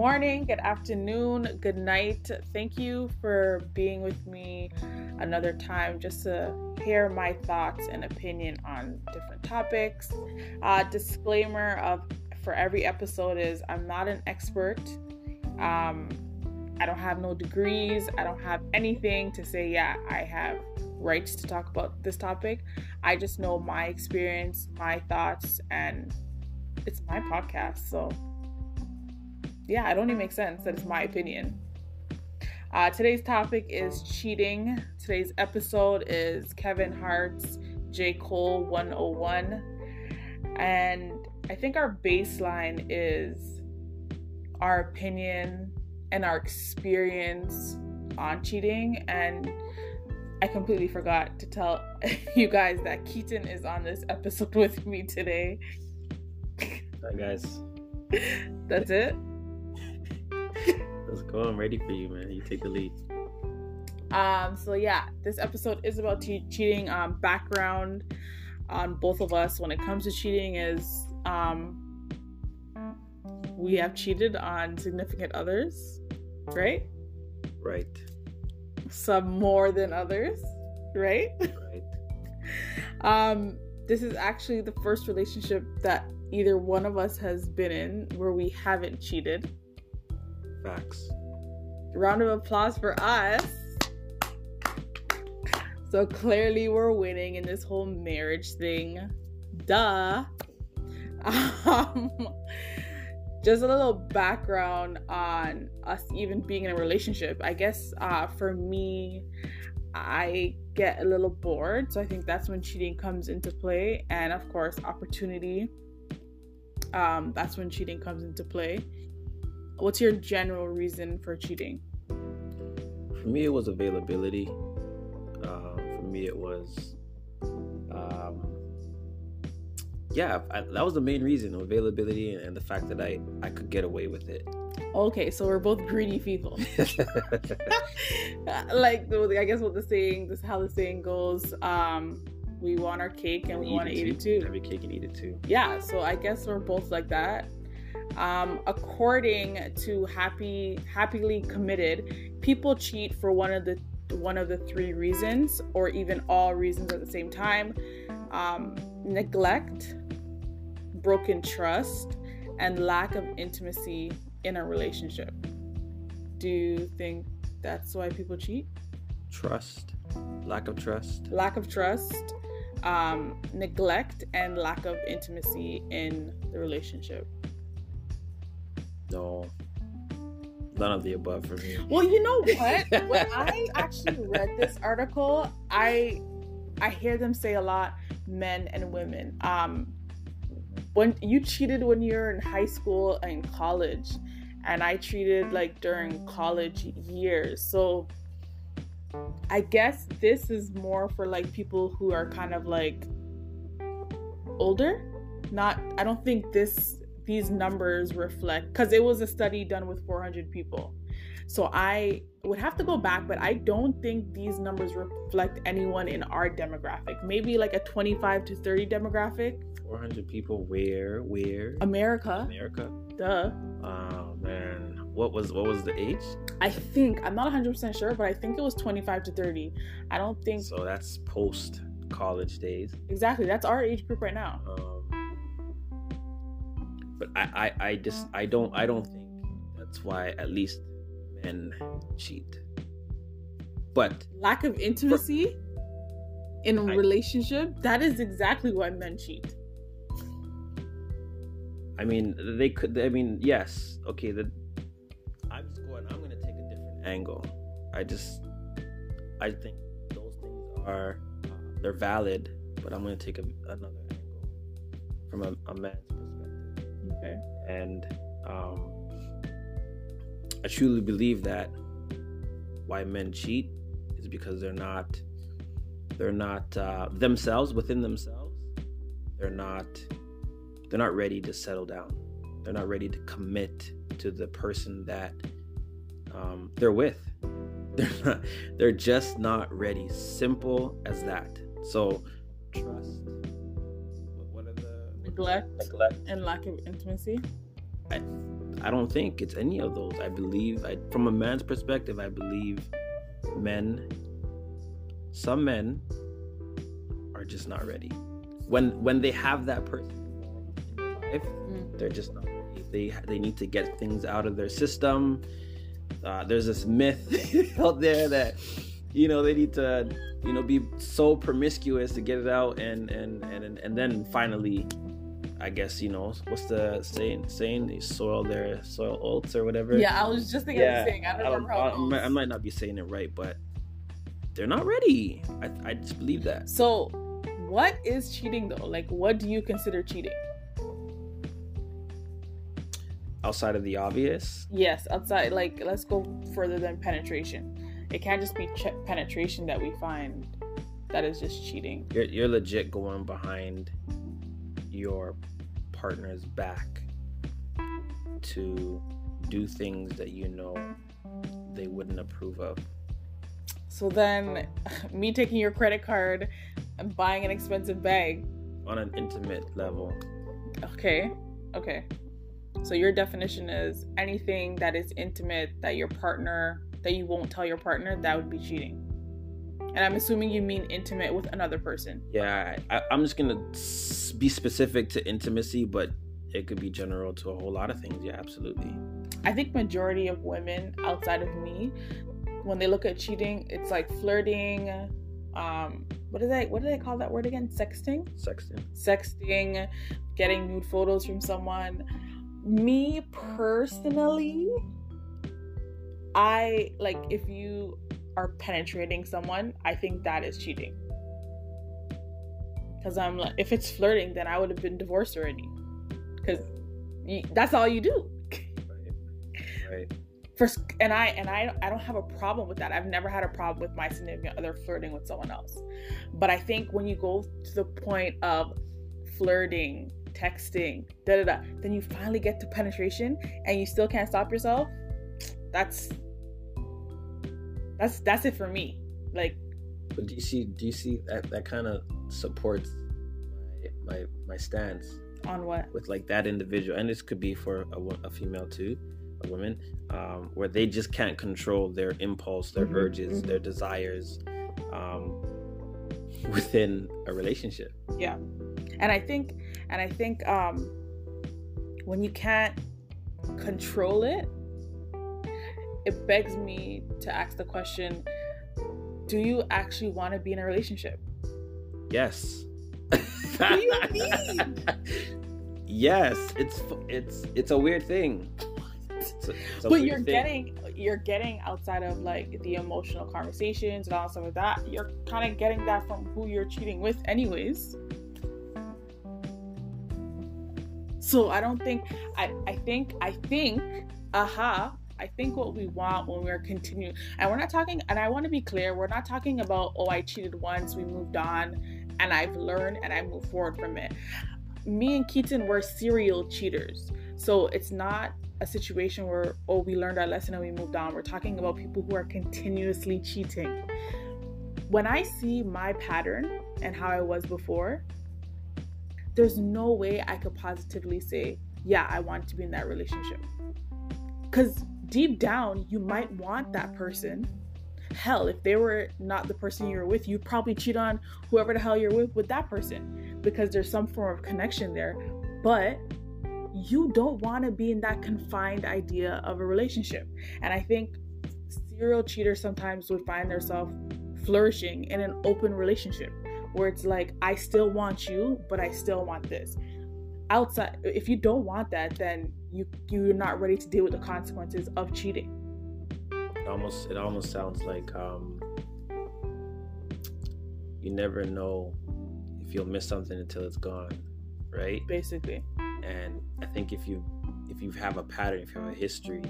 morning, good afternoon, good night. Thank you for being with me another time just to hear my thoughts and opinion on different topics. Uh, disclaimer of for every episode is I'm not an expert. Um, I don't have no degrees. I don't have anything to say, yeah, I have rights to talk about this topic. I just know my experience, my thoughts, and it's my podcast. So, yeah, it only makes sense that it's my opinion. Uh, today's topic is cheating. Today's episode is Kevin Hart's J. Cole 101. And I think our baseline is our opinion and our experience on cheating. And I completely forgot to tell you guys that Keaton is on this episode with me today. Hi, guys. That's it. Let's go. I'm ready for you, man. You take the lead. Um, so yeah, this episode is about te- cheating. Um, background on both of us when it comes to cheating is um, we have cheated on significant others, right? Right. Some more than others, right? Right. um, this is actually the first relationship that either one of us has been in where we haven't cheated. Facts. Round of applause for us. So clearly we're winning in this whole marriage thing. Duh. Um, just a little background on us even being in a relationship. I guess uh, for me, I get a little bored. So I think that's when cheating comes into play. And of course, opportunity. Um, that's when cheating comes into play. What's your general reason for cheating? For me, it was availability. Uh, for me, it was, um, yeah, I, that was the main reason: availability and, and the fact that I I could get away with it. Okay, so we're both greedy people. like I guess what the saying, this is how the saying goes. Um, we want our cake and we want to eat it too. Every cake and eat it too. Yeah, so I guess we're both like that. Um, according to happy happily committed, people cheat for one of the one of the three reasons, or even all reasons at the same time: um, neglect, broken trust, and lack of intimacy in a relationship. Do you think that's why people cheat? Trust, lack of trust. Lack of trust, um, neglect, and lack of intimacy in the relationship. No, none of the above for me. Well, you know what? when I actually read this article, I I hear them say a lot, men and women. Um, when you cheated when you were in high school and college, and I cheated like during college years. So I guess this is more for like people who are kind of like older. Not, I don't think this these numbers reflect because it was a study done with 400 people. So I would have to go back, but I don't think these numbers reflect anyone in our demographic. Maybe like a 25 to 30 demographic. 400 people. Where? Where? America, America. duh. Oh man, what was what was the age? I think I'm not 100% sure, but I think it was 25 to 30. I don't think So that's post college days. exactly. That's our age group right now. Um, but I, I, I just I don't I don't think that's why at least men cheat. But Lack of intimacy in a I- relationship, that is exactly why men cheat. I mean they could I mean yes okay the I'm just going I'm gonna take a different angle. I just I think those things are uh, they're valid, but I'm gonna take a, another angle from a, a man's perspective. Okay. and um, I truly believe that why men cheat is because they're not they're not uh, themselves within themselves. They're not they're not ready to settle down. They're not ready to commit to the person that um, they're with. They're not. They're just not ready. Simple as that. So trust. Neglect neglect? and lack of intimacy. I, I don't think it's any of those. I believe, I, from a man's perspective, I believe men, some men, are just not ready. When when they have that person in their life, mm. they're just not ready. They they need to get things out of their system. Uh, there's this myth out there that you know they need to you know be so promiscuous to get it out and and and and then finally I guess you know what's the saying? Saying they soil their soil oats or whatever. Yeah, I was just thinking yeah, of the saying. I don't remember I. I, I, might not be saying it right, but they're not ready. I, I just believe that. So, what is cheating though? Like, what do you consider cheating? Outside of the obvious. Yes, outside. Like, let's go further than penetration. It can't just be ch- penetration that we find that is just cheating. You're, you're legit going behind your partner's back to do things that you know they wouldn't approve of. So then, me taking your credit card and buying an expensive bag. On an intimate level. Okay. Okay. So your definition is anything that is intimate that your partner, that you won't tell your partner, that would be cheating. And I'm assuming you mean intimate with another person. Yeah, I, am just gonna be specific to intimacy, but it could be general to a whole lot of things. Yeah, absolutely. I think majority of women outside of me, when they look at cheating, it's like flirting. Um, what is that? What do they call that word again? Sexting. Sexting. Sexting, getting nude photos from someone. Me personally, I like if you are penetrating someone, I think that is cheating. Because I'm like, if it's flirting, then I would have been divorced already. Because that's all you do. Right. right. First, and I and I I don't have a problem with that. I've never had a problem with my significant other flirting with someone else. But I think when you go to the point of flirting, texting, da da da, then you finally get to penetration and you still can't stop yourself. That's that's that's it for me. Like, but do you see? Do you see that that kind of supports my my my stance on what with like that individual, and this could be for a, a female too, a woman, um, where they just can't control their impulse, their mm-hmm, urges, mm-hmm. their desires, um, within a relationship. Yeah, and I think, and I think, um, when you can't control it it begs me to ask the question do you actually want to be in a relationship? Yes. what do you mean? yes, it's it's it's a weird thing. It's a, it's a but you're thing. getting you're getting outside of like the emotional conversations and all stuff like that. You're kind of getting that from who you're cheating with, anyways. So I don't think I I think I think aha I think what we want when we're continuing, and we're not talking, and I want to be clear, we're not talking about, oh, I cheated once, we moved on, and I've learned and I move forward from it. Me and Keaton were serial cheaters. So it's not a situation where, oh, we learned our lesson and we moved on. We're talking about people who are continuously cheating. When I see my pattern and how I was before, there's no way I could positively say, yeah, I want to be in that relationship. Because deep down, you might want that person. Hell, if they were not the person you're with, you'd probably cheat on whoever the hell you're with with that person because there's some form of connection there. But you don't want to be in that confined idea of a relationship. And I think serial cheaters sometimes would find themselves flourishing in an open relationship where it's like, I still want you, but I still want this. Outside, if you don't want that, then you you're not ready to deal with the consequences of cheating. It almost it almost sounds like um, you never know if you'll miss something until it's gone, right? Basically. And I think if you if you have a pattern, if you have a history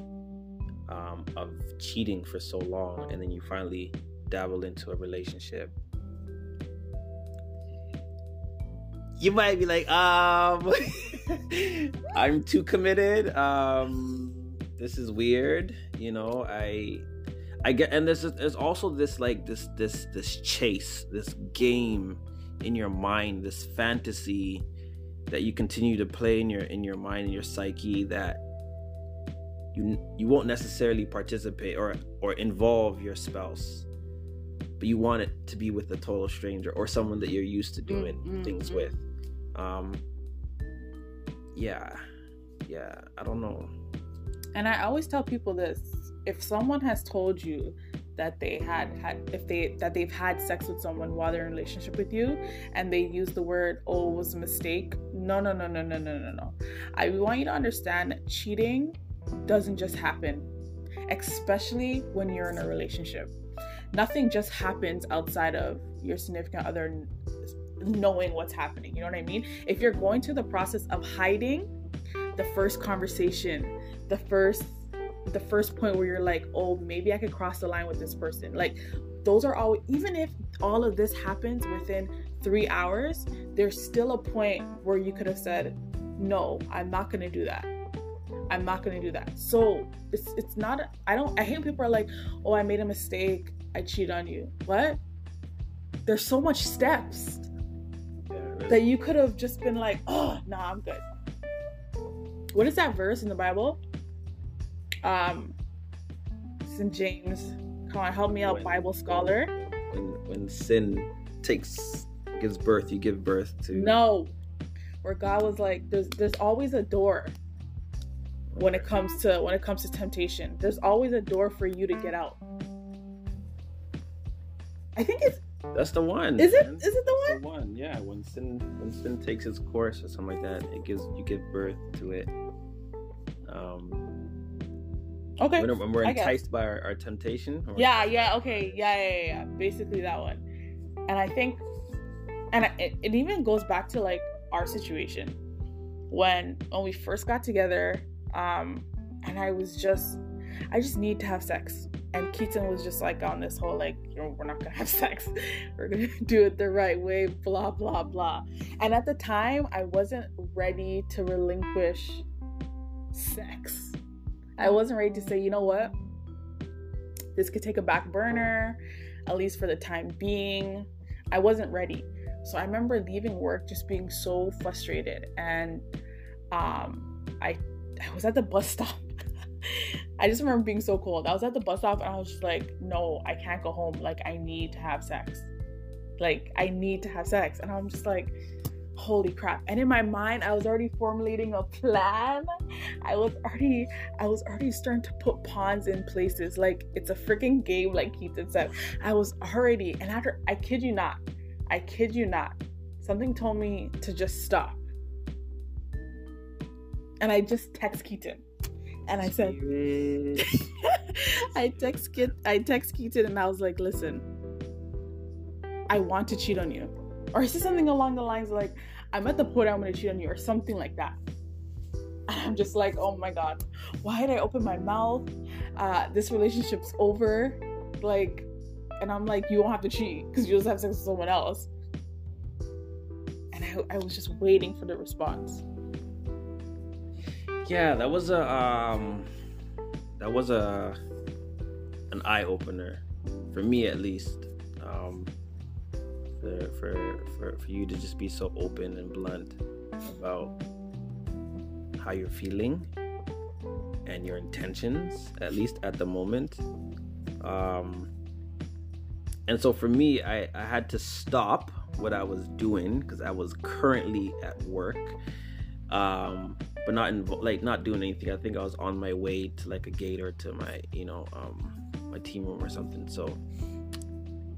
um, of cheating for so long, and then you finally dabble into a relationship you might be like, um, I'm too committed. Um, this is weird. You know, I, I get, and there's there's also this like this this this chase, this game in your mind, this fantasy that you continue to play in your in your mind and your psyche that you you won't necessarily participate or or involve your spouse but you want it to be with a total stranger or someone that you're used to doing mm-hmm. things with um yeah yeah i don't know. And i always tell people this if someone has told you that they had had if they that they've had sex with someone while they're in relationship with you and they use the word oh it was a mistake no no no no no no no no. I want you to understand cheating doesn't just happen especially when you're in a relationship. Nothing just happens outside of your significant other knowing what's happening you know what i mean if you're going through the process of hiding the first conversation the first the first point where you're like, oh, maybe I could cross the line with this person. Like, those are all, even if all of this happens within three hours, there's still a point where you could have said, no, I'm not going to do that. I'm not going to do that. So it's, it's not, I don't, I hate people are like, oh, I made a mistake. I cheat on you. What? There's so much steps that you could have just been like, oh, nah, I'm good. What is that verse in the Bible? um, St. James. Come on, help me out, when, Bible scholar. When when sin takes gives birth, you give birth to no. Where God was like, there's there's always a door when it comes to when it comes to temptation. There's always a door for you to get out. I think it's that's the one. Is it? Man. Is it the one? The one, yeah. When sin when sin takes its course or something like that, it gives you give birth to it. Um, Okay. When, when we're enticed by our, our temptation. Yeah, yeah, okay. Yeah, yeah, yeah, yeah. Basically that one. And I think, and it, it even goes back to like our situation when when we first got together um and i was just i just need to have sex and keaton was just like on this whole like you know we're not gonna have sex we're gonna do it the right way blah blah blah and at the time i wasn't ready to relinquish sex I wasn't ready to say, you know what, this could take a back burner, at least for the time being. I wasn't ready. So I remember leaving work just being so frustrated. And um, I, I was at the bus stop. I just remember being so cold. I was at the bus stop and I was just like, no, I can't go home. Like, I need to have sex. Like, I need to have sex. And I'm just like, holy crap and in my mind i was already formulating a plan i was already i was already starting to put pawns in places like it's a freaking game like keaton said i was already and after i kid you not i kid you not something told me to just stop and i just text keaton and i said i text Kit, i text keaton and i was like listen i want to cheat on you or is it something along the lines like I'm at the point I'm gonna cheat on you or something like that. And I'm just like, oh my god, why did I open my mouth? Uh, this relationship's over. Like, and I'm like, you won't have to cheat because you just have sex with someone else. And I, I was just waiting for the response. Yeah, that was a um, that was a an eye opener for me at least. Um, for, for, for, for you to just be so open and blunt about how you're feeling and your intentions, at least at the moment. Um, and so for me, I, I had to stop what I was doing because I was currently at work, um, but not like not doing anything. I think I was on my way to like a gate or to my you know um, my team room or something. So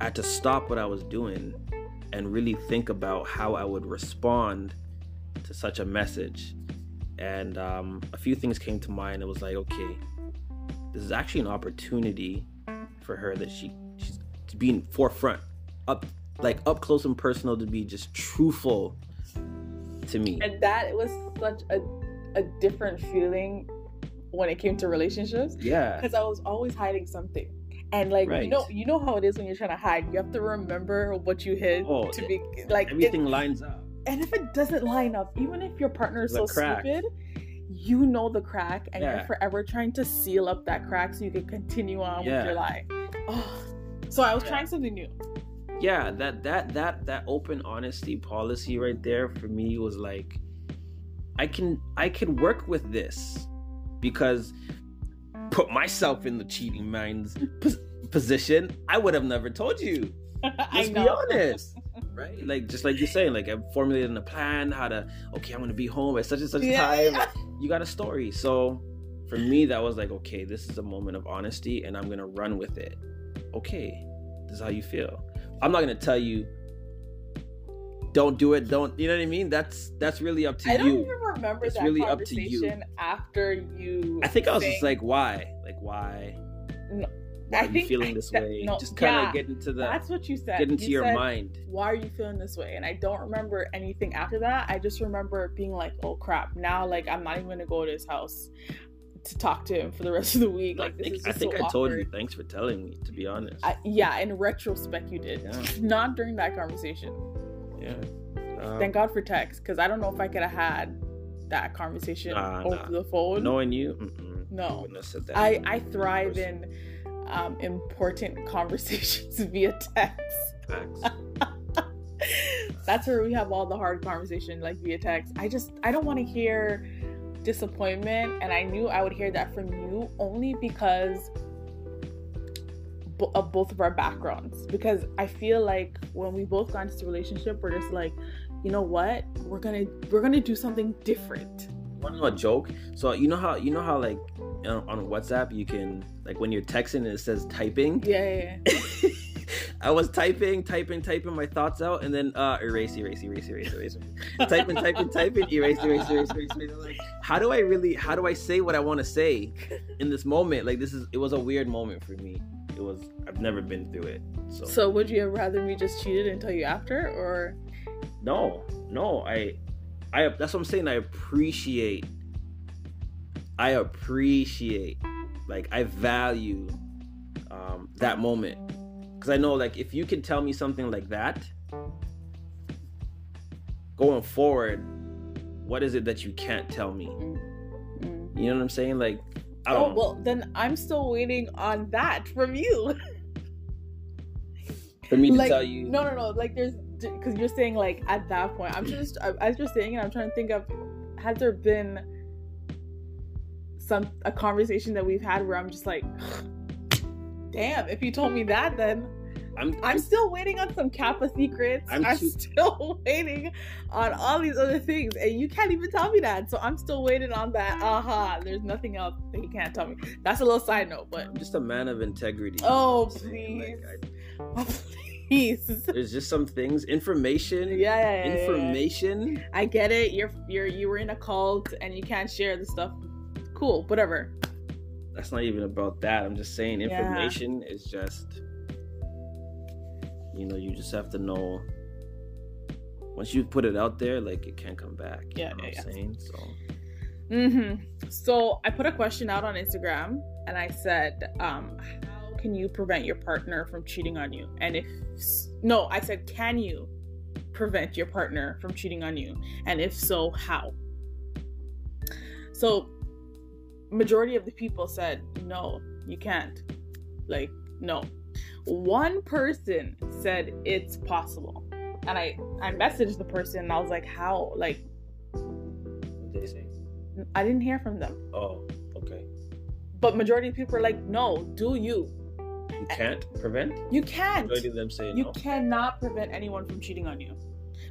I had to stop what I was doing and really think about how I would respond to such a message. And um, a few things came to mind. It was like, okay, this is actually an opportunity for her that she she's being forefront, up like up close and personal, to be just truthful to me. And that was such a a different feeling when it came to relationships. Yeah, because I was always hiding something and like right. you know you know how it is when you're trying to hide you have to remember what you hid oh, to be like everything it, lines up and if it doesn't line up even if your partner is the so crack. stupid you know the crack and yeah. you're forever trying to seal up that crack so you can continue on yeah. with your life oh. so i was yeah. trying something new yeah that that that that open honesty policy right there for me was like i can i can work with this because put myself in the cheating mind's pos- position, I would have never told you. Let's be honest. Right? Like just like you're saying, like I'm formulating a plan, how to okay, I'm gonna be home at such and such Yeah, time. yeah. You got a story. So for me, that was like, okay, this is a moment of honesty and I'm gonna run with it. Okay, this is how you feel. I'm not gonna tell you don't do it, don't you know what I mean? That's that's really up to you. I don't even remember It's that really up to conversation you. after you. I think I was just like, why? Like why? No, Why I are you think feeling I- this that- way? no, just kind of yeah, get into the That's what you said. get into You your said, mind. Why are you feeling this way? And I don't remember anything after that. I just remember being like, "Oh crap!" Now, like, I'm not even gonna go to his house to talk to him for the rest of the week. Like, I this think, is I, think so I told you. Thanks for telling me. To be honest, I, yeah, in retrospect, you did. Yeah. Not during that conversation. Yeah. Um, Thank God for text, because I don't know if I could have had that conversation Nah, over nah. the phone. knowing you, mm-mm, I No. wouldn't have. I, I thrive in um, important conversations via text. Facts. That's where we have all the hard conversation, like via text. I just I don't want to hear disappointment, and I knew I would hear that from you only because bo- of both of our backgrounds. Because I feel like when we both got into relationship, we're just like, you know what, we're gonna we're gonna do something different. Want to know a joke? So you know how you know how like on on WhatsApp you can like when you're texting and it says typing. Yeah, yeah, yeah. I was typing, typing, typing my thoughts out, and then uh, erase, erase, erase, erase, erase, typing, typing, typing, erase, erase, erase, erase, erase. Like, how do I really? How do I say what I want to say in this moment? Like, this is. It was a weird moment for me. It was. I've never been through it. So, So would you have rather me just cheated and tell you after, or no, no. I, I. That's what I'm saying. I appreciate. I appreciate. Like, I value um, that moment because I know, like, if you can tell me something like that, going forward, what is it that you can't tell me? Mm. You know what I'm saying? Like, I oh don't know. well, then I'm still waiting on that from you. for me to like, tell you, no, no, no. Like, there's because you're saying like at that point. I'm just as you're saying, and I'm trying to think of has there been some a conversation that we've had where I'm just like, damn, if you told me that, then I'm, I'm still waiting on some Kappa secrets. I'm, I'm too- still waiting on all these other things, and you can't even tell me that. So I'm still waiting on that. Aha! There's nothing else that he can't tell me. That's a little side note, but I'm just a man of integrity. Oh, please. I- oh, please. there's just some things, information, Yeah, yeah, yeah, yeah, yeah. information. I get it. You're you're you were in a cult and you can't share the stuff. Cool, whatever. That's not even about that. I'm just saying, information is just, you know, you just have to know. Once you put it out there, like it can't come back. You Yeah, know what yeah, I'm saying? So Mm-hmm. So I put a question out on Instagram and I said, um, how can you prevent your partner from cheating on you? And if no, I said, can you prevent your partner from cheating on you? And if so, how? So majority of the people said, no, you can't. Like, no. One person said it's possible. And I I messaged the person and I was like, how? Like they say. I didn't hear from them. Oh, okay. But majority of people are like, no, do you? You can't prevent. You can't. Majority of them say You no. cannot prevent anyone from cheating on you.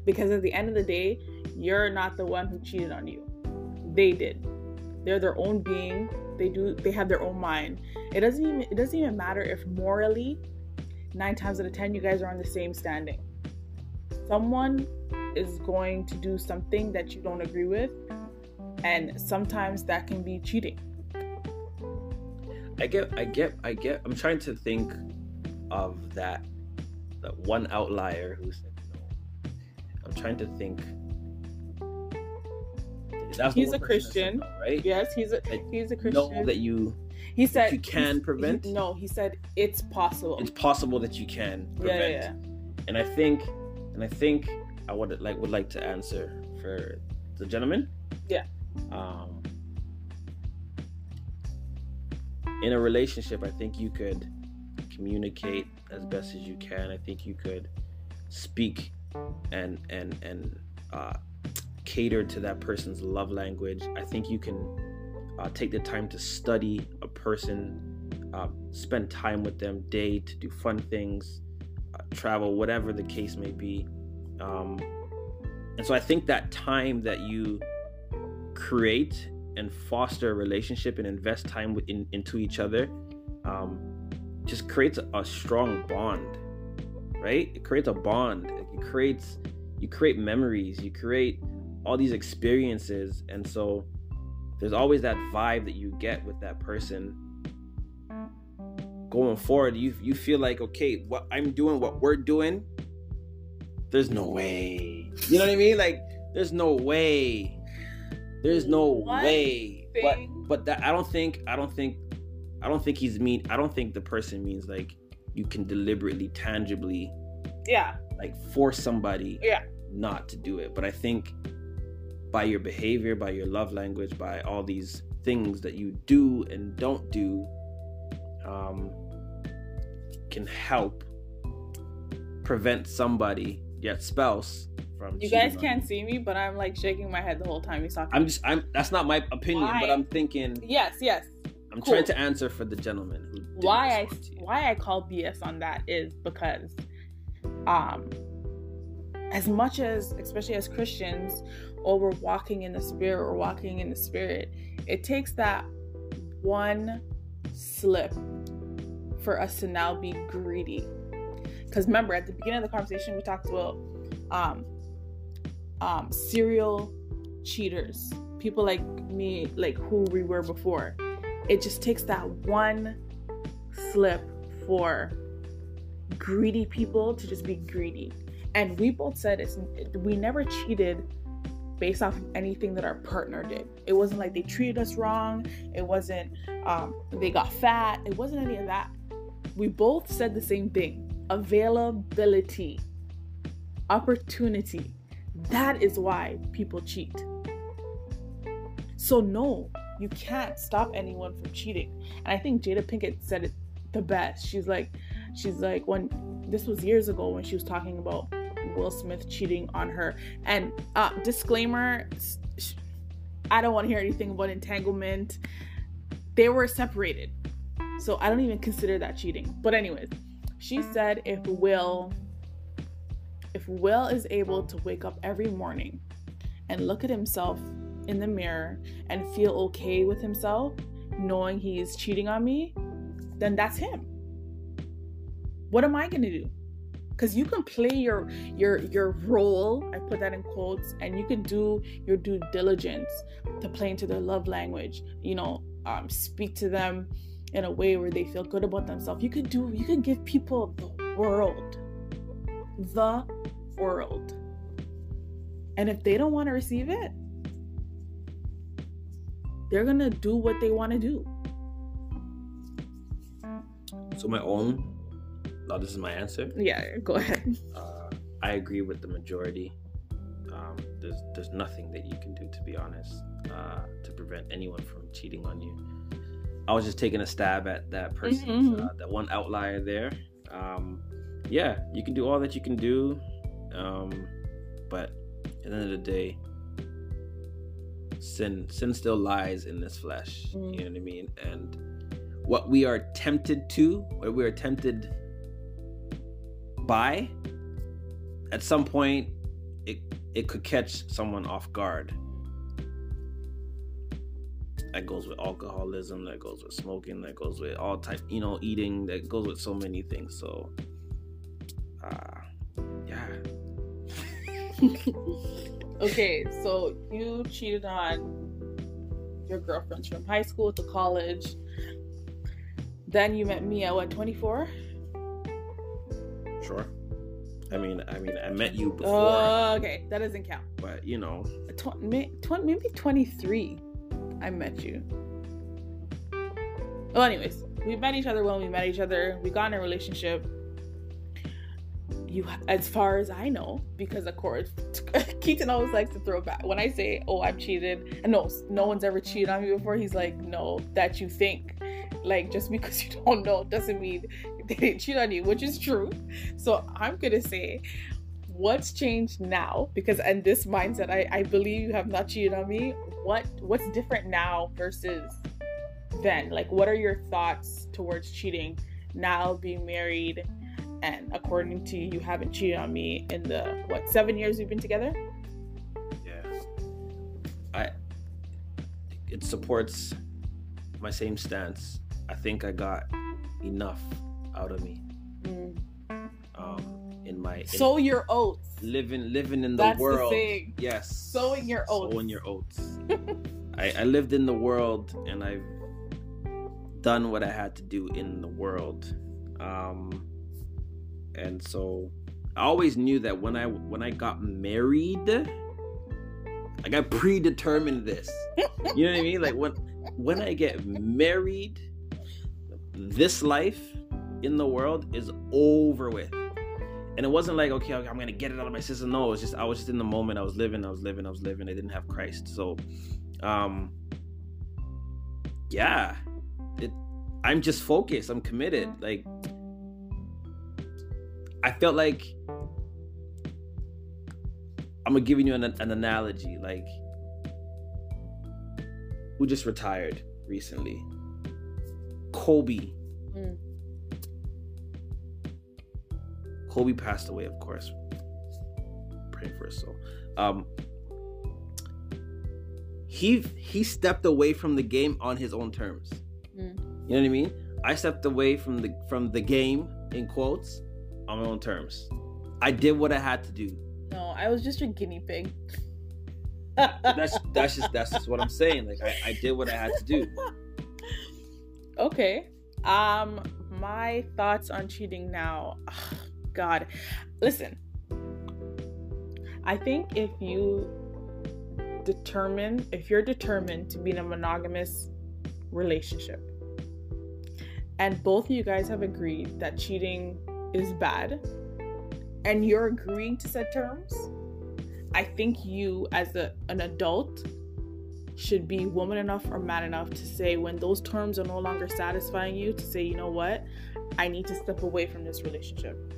Because at the end of the day, you're not the one who cheated on you. They did. They're their own being. They do they have their own mind. It doesn't even it doesn't even matter if morally nine times out of ten you guys are on the same standing. Someone is going to do something that you don't agree with, and sometimes that can be cheating. I get, I get, I get. I'm trying to think of that, that one outlier who said no. I'm trying to think. That's He's a person that said Christian. right? Yes, he's a Like, he's a Christian. Know that you he said you can prevent? he- no, he said it's possible. it's possible that you can yeah, prevent. yeah, And I think, and I think I would like would like to answer for the gentleman. Yeah. Um, in a relationship, I think you could communicate as best as you can. I think you could speak and and and uh, cater to that person's love language. I think you can uh, take the time to study person, uh, spend time with them, date, do fun things, uh, travel, whatever the case may be. Um, and so I think that time that you create and foster a relationship and invest time in, into each other um, just creates a, a strong bond, right? It creates a bond. It creates you create memories. You create all these experiences, and so there's always that vibe that you get with that person. Going forward you you feel like okay what i'm doing what we're doing there's no way. You know what i mean? Like there's no way. There's no One way. Thing. but but that i don't think i don't think i don't think he's mean i don't think the person means like you can deliberately tangibly yeah. like force somebody yeah. not to do it. But i think by your behavior, by your love language, by all these things that you do and don't do, um, can help prevent somebody, yet spouse, from. You guys can't see me, but I'm like shaking my head the whole time he's talking. I'm just, I'm. That's not my opinion, why? but I'm thinking. Yes, yes. I'm cool. trying to answer for the gentleman. Why I why I call BS on that is because, um, as much as especially as Christians, or we're walking in the spirit or walking in the spirit. It takes that one slip for us to now be greedy. Because remember, at the beginning of the conversation, we talked about um, um, serial cheaters, people like me, like who we were before. It just takes that one slip for greedy people to just be greedy. And we both said it's we never cheated based off of anything that our partner did. It wasn't like they treated us wrong. It wasn't um, they got fat. It wasn't any of that. We both said the same thing availability, opportunity. That is why people cheat. So, no, you can't stop anyone from cheating. And I think Jada Pinkett said it the best. She's like, she's like, when this was years ago when she was talking about Will Smith cheating on her. And uh, disclaimer I don't want to hear anything about entanglement. They were separated. So I don't even consider that cheating. But, anyways, she said if Will. If Will is able to wake up every morning and look at himself in the mirror and feel okay with himself, knowing he's cheating on me, then that's him. What am I going to do? Because you can play your your your role i put that in quotes and you can do your due diligence to play into their love language you know um, speak to them in a way where they feel good about themselves. You could do you can give people the world the world. And if they don't want to receive it they're gonna do what they want to do. So my own Oh, this is my answer. Yeah, go ahead. Uh, I agree with the majority. Um, there's there's nothing that you can do, to be honest, uh, to prevent anyone from cheating on you. I was just taking a stab at that person, mm-hmm. uh, that one outlier there. Um, yeah, you can do all that you can do, um, but at the end of the day, sin sin still lies in this flesh. Mm. You know what I mean? And what we are tempted to, what we are tempted by, at some point, it it could catch someone off guard. That goes with alcoholism. That goes with smoking. That goes with all type, you know, eating. That goes with so many things. So, uh, yeah. okay, so you cheated on your girlfriends from high school to college. Then you met me at what, 24? Sure. I mean, I mean, I met you before. Oh, okay, that doesn't count. But you know, Tw- tw- maybe twenty three. I met you. Well, anyways, we met each other when we met each other. We got in a relationship. You, as far as I know, because of course, Keaton always likes to throw back. When I say, "Oh, I'm cheated," and no, no one's ever cheated on me before. He's like, "No, that you think." Like just because you don't know doesn't mean they didn't cheat on you, which is true. So I'm gonna say what's changed now because in this mindset I, I believe you have not cheated on me what what's different now versus then? Like, what are your thoughts towards cheating now being married? And according to you, you haven't cheated on me in the what seven years we've been together? Yeah. I it supports my same stance. I think I got enough out of me. Mm. Um, in my in sow your oats. Living living in the That's world. The yes. Sowing your oats. Sowing your oats. I, I lived in the world and I've done what I had to do in the world. Um, and so I always knew that when I when I got married, like I predetermined this. You know what I mean? Like when when I get married, this life in the world is over with. And it wasn't like, okay, I'm gonna get it out of my system. No, it was just I was just in the moment. I was living, I was living, I was living. I didn't have Christ. So um yeah. It I'm just focused. I'm committed. Like I felt like I'm gonna give you an, an analogy. Like who just retired recently? Kobe. Mm. Kobe passed away, of course. Praying for his soul. Um, he he stepped away from the game on his own terms. Mm. You know what I mean? I stepped away from the from the game in quotes on my own terms. I did what I had to do. No, I was just a guinea pig. that's that's just that's just what I'm saying. Like I, I did what I had to do. Okay. Um my thoughts on cheating now. God. Listen. I think if you determine if you're determined to be in a monogamous relationship and both of you guys have agreed that cheating is bad and you're agreeing to set terms i think you as a, an adult should be woman enough or man enough to say when those terms are no longer satisfying you to say you know what i need to step away from this relationship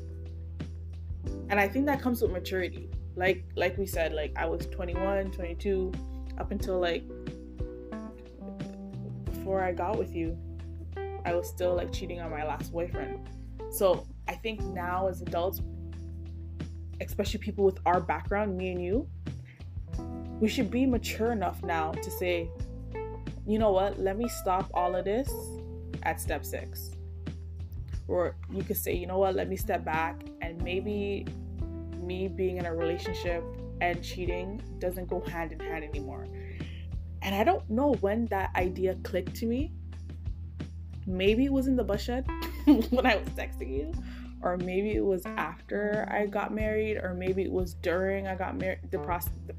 and i think that comes with maturity. Like like we said like i was 21 22 up until like before i got with you i was still like cheating on my last boyfriend. So i think now as adults especially people with our background me and you we should be mature enough now to say you know what? Let me stop all of this at step six or you could say you know what let me step back and maybe me being in a relationship and cheating doesn't go hand in hand anymore. And I don't know when that idea clicked to me. Maybe it was in the bus shed when I was texting you, or maybe it was after I got married, or maybe it was during I got married, the process, the,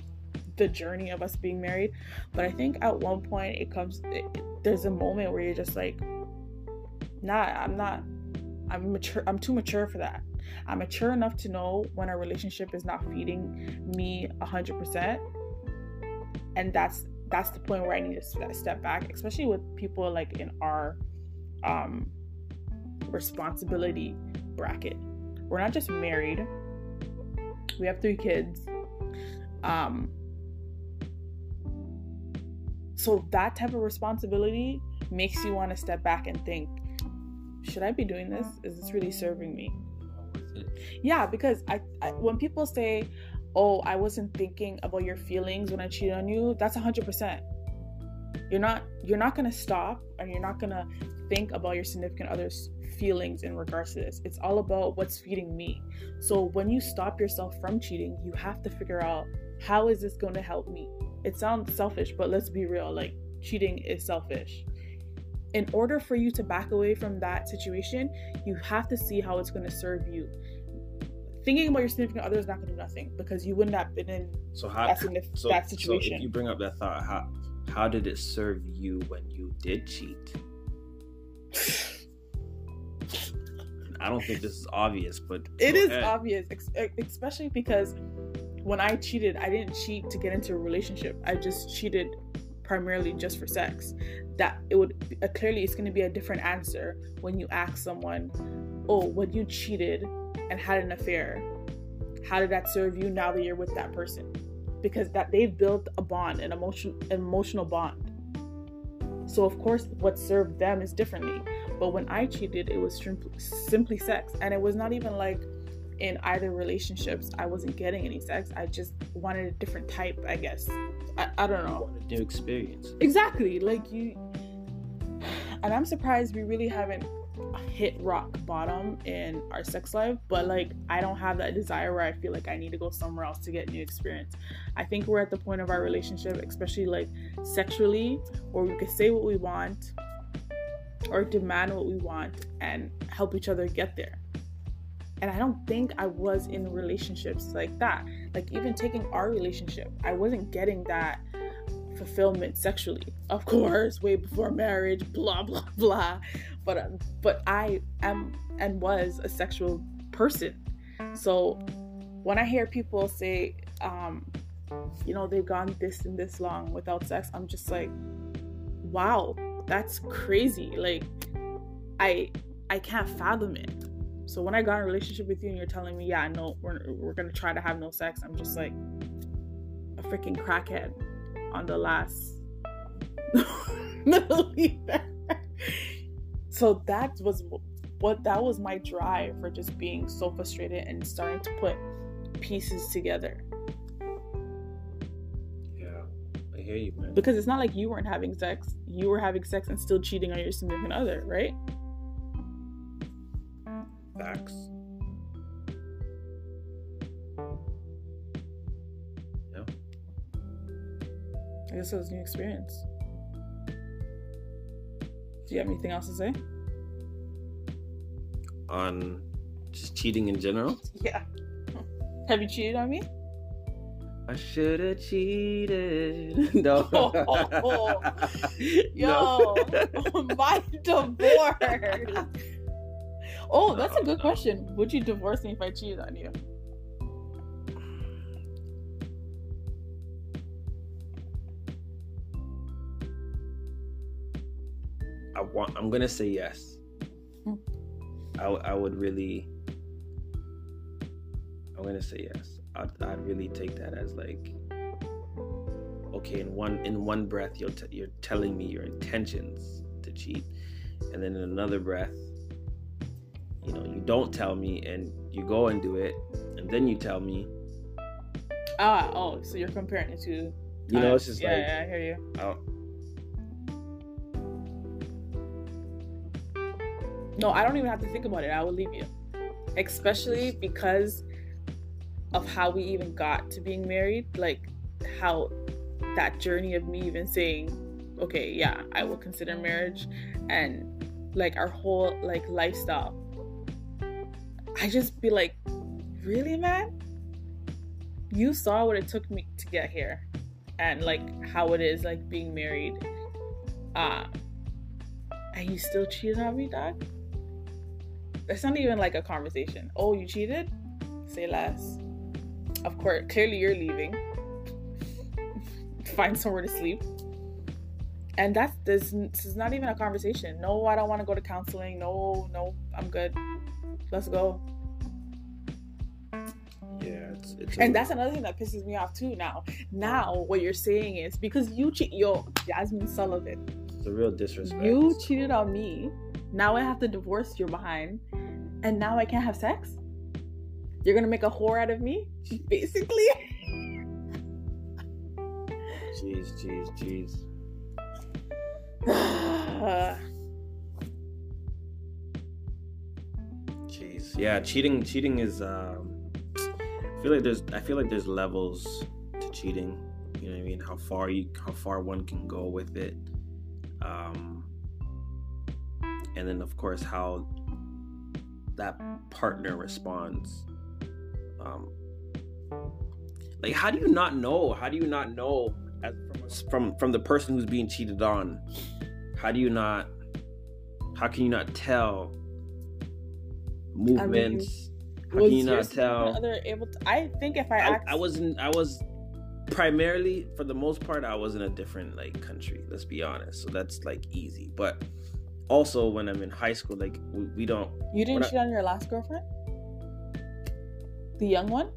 the, journey of us being married. But I think at one point it comes, it, there's a moment where you're just like, nah, I'm not, I'm mature, I'm too mature for that. I'm mature enough to know when a relationship is not feeding me 100%. And that's that's the point where I need to step back, especially with people like in our um, responsibility bracket. We're not just married. We have three kids. Um, so that type of responsibility makes you want to step back and think, should I be doing this? Is this really serving me? Yeah, because I, I when people say, "Oh, I wasn't thinking about your feelings when I cheated on you," that's hundred percent. You're not you're not gonna stop, and you're not gonna think about your significant other's feelings in regards to this. It's all about what's feeding me. So when you stop yourself from cheating, you have to figure out how is this going to help me. It sounds selfish, but let's be real. Like cheating is selfish in order for you to back away from that situation, you have to see how it's going to serve you. Thinking about your significant other is not going to do nothing because you wouldn't have been in so how, that, so, that situation. So if you bring up that thought, how how did it serve you when you did cheat? I don't think this is obvious, but it is ahead. obvious, especially because when I cheated, I didn't cheat to get into a relationship. I just cheated primarily just for sex that it would uh, clearly it's going to be a different answer when you ask someone oh when you cheated and had an affair how did that serve you now that you're with that person because that they've built a bond an emotional emotional bond So of course, what served them is differently. But when I cheated, it was simply sex, and it was not even like in either relationships I wasn't getting any sex. I just wanted a different type, I guess. I, I don't know. A new experience. Exactly. Like you and I'm surprised we really haven't hit rock bottom in our sex life, but like I don't have that desire where I feel like I need to go somewhere else to get new experience. I think we're at the point of our relationship, especially like sexually, where we can say what we want or demand what we want and help each other get there. And I don't think I was in relationships like that. Like even taking our relationship, I wasn't getting that fulfillment sexually. Of course, way before marriage, blah blah blah. But uh, but I am and was a sexual person. So when I hear people say, um, you know, they've gone this and this long without sex, I'm just like, wow, that's crazy. Like I I can't fathom it. So when I got in a relationship with you and you're telling me, yeah, no, we're we're gonna try to have no sex, I'm just like a freaking crackhead on the last so that was what that was my drive for just being so frustrated and starting to put pieces together. Yeah, I hear you, man. Because it's not like you weren't having sex; you were having sex and still cheating on your significant other, right? Facts. I guess it was a new experience. Do you have anything else to say? On just cheating in general? Yeah. Have you cheated on me? I should have cheated. No. Oh, yo, my divorce. Oh, that's a good question. Would you divorce me if I cheated on you? I'm gonna say yes. Hmm. I, I would really. I'm gonna say yes. I'd, I'd really take that as like, okay, in one in one breath you're t- you're telling me your intentions to cheat, and then in another breath, you know, you don't tell me and you go and do it, and then you tell me. Ah, oh, so you're comparing it to. You know, it's just yeah, like yeah, I hear you. I, No, I don't even have to think about it. I will leave you. Especially because of how we even got to being married. Like how that journey of me even saying, okay, yeah, I will consider marriage and like our whole like lifestyle. I just be like, really, man? You saw what it took me to get here and like how it is like being married. Uh and you still cheated on me, dog? It's not even like a conversation. Oh, you cheated? Say less. Of course, clearly you're leaving. Find somewhere to sleep. And that's this, this is not even a conversation. No, I don't want to go to counseling. No, no, I'm good. Let's go. Yeah, it's, it's and that's another thing that pisses me off too. Now, now what you're saying is because you cheat, yo, Jazmine Sullivan. It's a real disrespect. You cheated on me now I have to divorce your behind, and now I can't have sex. You're gonna make a whore out of me, basically. jeez, jeez, jeez. jeez, yeah, cheating. Cheating is. Um, I feel like there's. I feel like there's levels to cheating. You know what I mean? How far you, how far one can go with it. Um, and then of course how that partner responds um like how do you not know? How do you not know as from from from the person who's being cheated on? How do you not how can you not tell movements I mean, how can you not tell other able to, i think if i I, I wasn't i was primarily for the most part i was in a different like country let's be honest so that's like easy but also when I'm in high school, like we, we don't. You didn't cheat on your last girlfriend, the young one.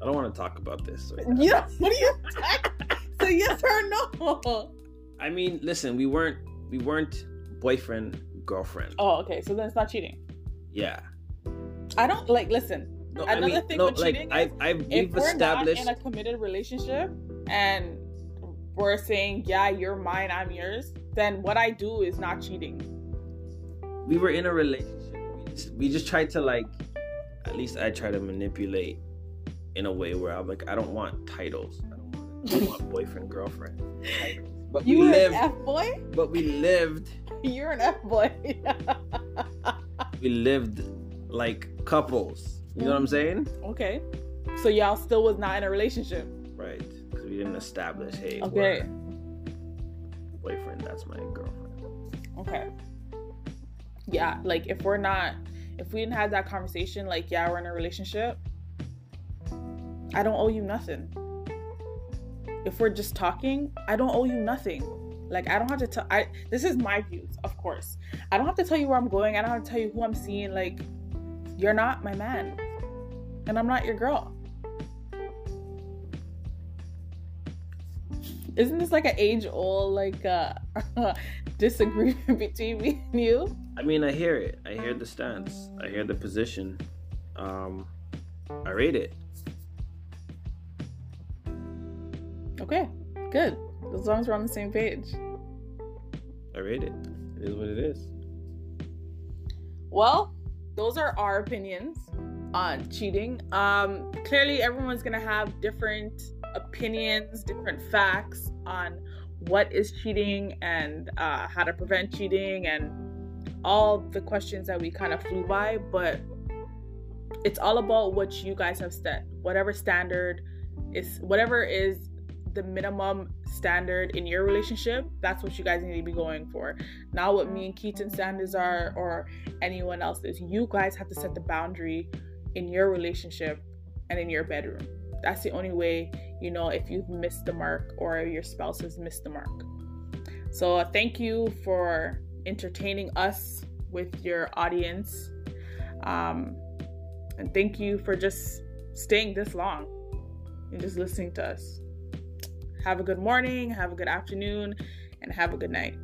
I don't want to talk about this. So, yeah. What do you? so yes or no? I mean, listen, we weren't we weren't boyfriend girlfriend. Oh, okay. So then it's not cheating. Yeah. I don't like. Listen. No, Another I mean, thing no, with like cheating I, is I, if we've we're established. not in a committed relationship and we're saying, yeah, you're mine, I'm yours, then what I do is not cheating. we were in a relationship. We just, we just tried to like, at least I try to manipulate in a way where I'm like, I don't want titles. I don't want, I don't want boyfriend girlfriend. But You we lived. an F boy? But we lived. You're an F boy. We lived like couples. You know what I'm mm-hmm. saying? okay. So y'all still was not in a relationship. We didn't establish, hey, Okay. boyfriend. That's my girlfriend. Okay. Yeah, like if we're not, if we didn't have that conversation, like, yeah, we're in a relationship, I don't owe you nothing. If we're just talking, I don't owe you nothing. Like, I don't have to tell, I, this is my views, of course. I don't have to tell you where I'm going. I don't have to tell you who I'm seeing. Like, you're not my man. And I'm not your girl. Isn't this like an age old, like, uh, disagreement between me and you? I mean, I hear it. I hear the stance. I hear the position. Um, I read it. Okay, good. As long as we're on the same page. I read it. It is what it is. Well, those are our opinions on cheating. Um, clearly, everyone's gonna have different opinions, different facts on what is cheating and uh, how to prevent cheating and all the questions that we kind of flew by. But it's all about what you guys have set. Whatever standard is, whatever is the minimum standard in your relationship, that's what you guys need to be going for. Not what me and Keaton standards are or anyone else's. You guys have to set the boundary in your relationship and in your bedroom. That's the only way you know if you've missed the mark or your spouse has missed the mark. So, uh, thank you for entertaining us with your audience. Um, and thank you for just staying this long and just listening to us. Have a good morning, have a good afternoon, and have a good night.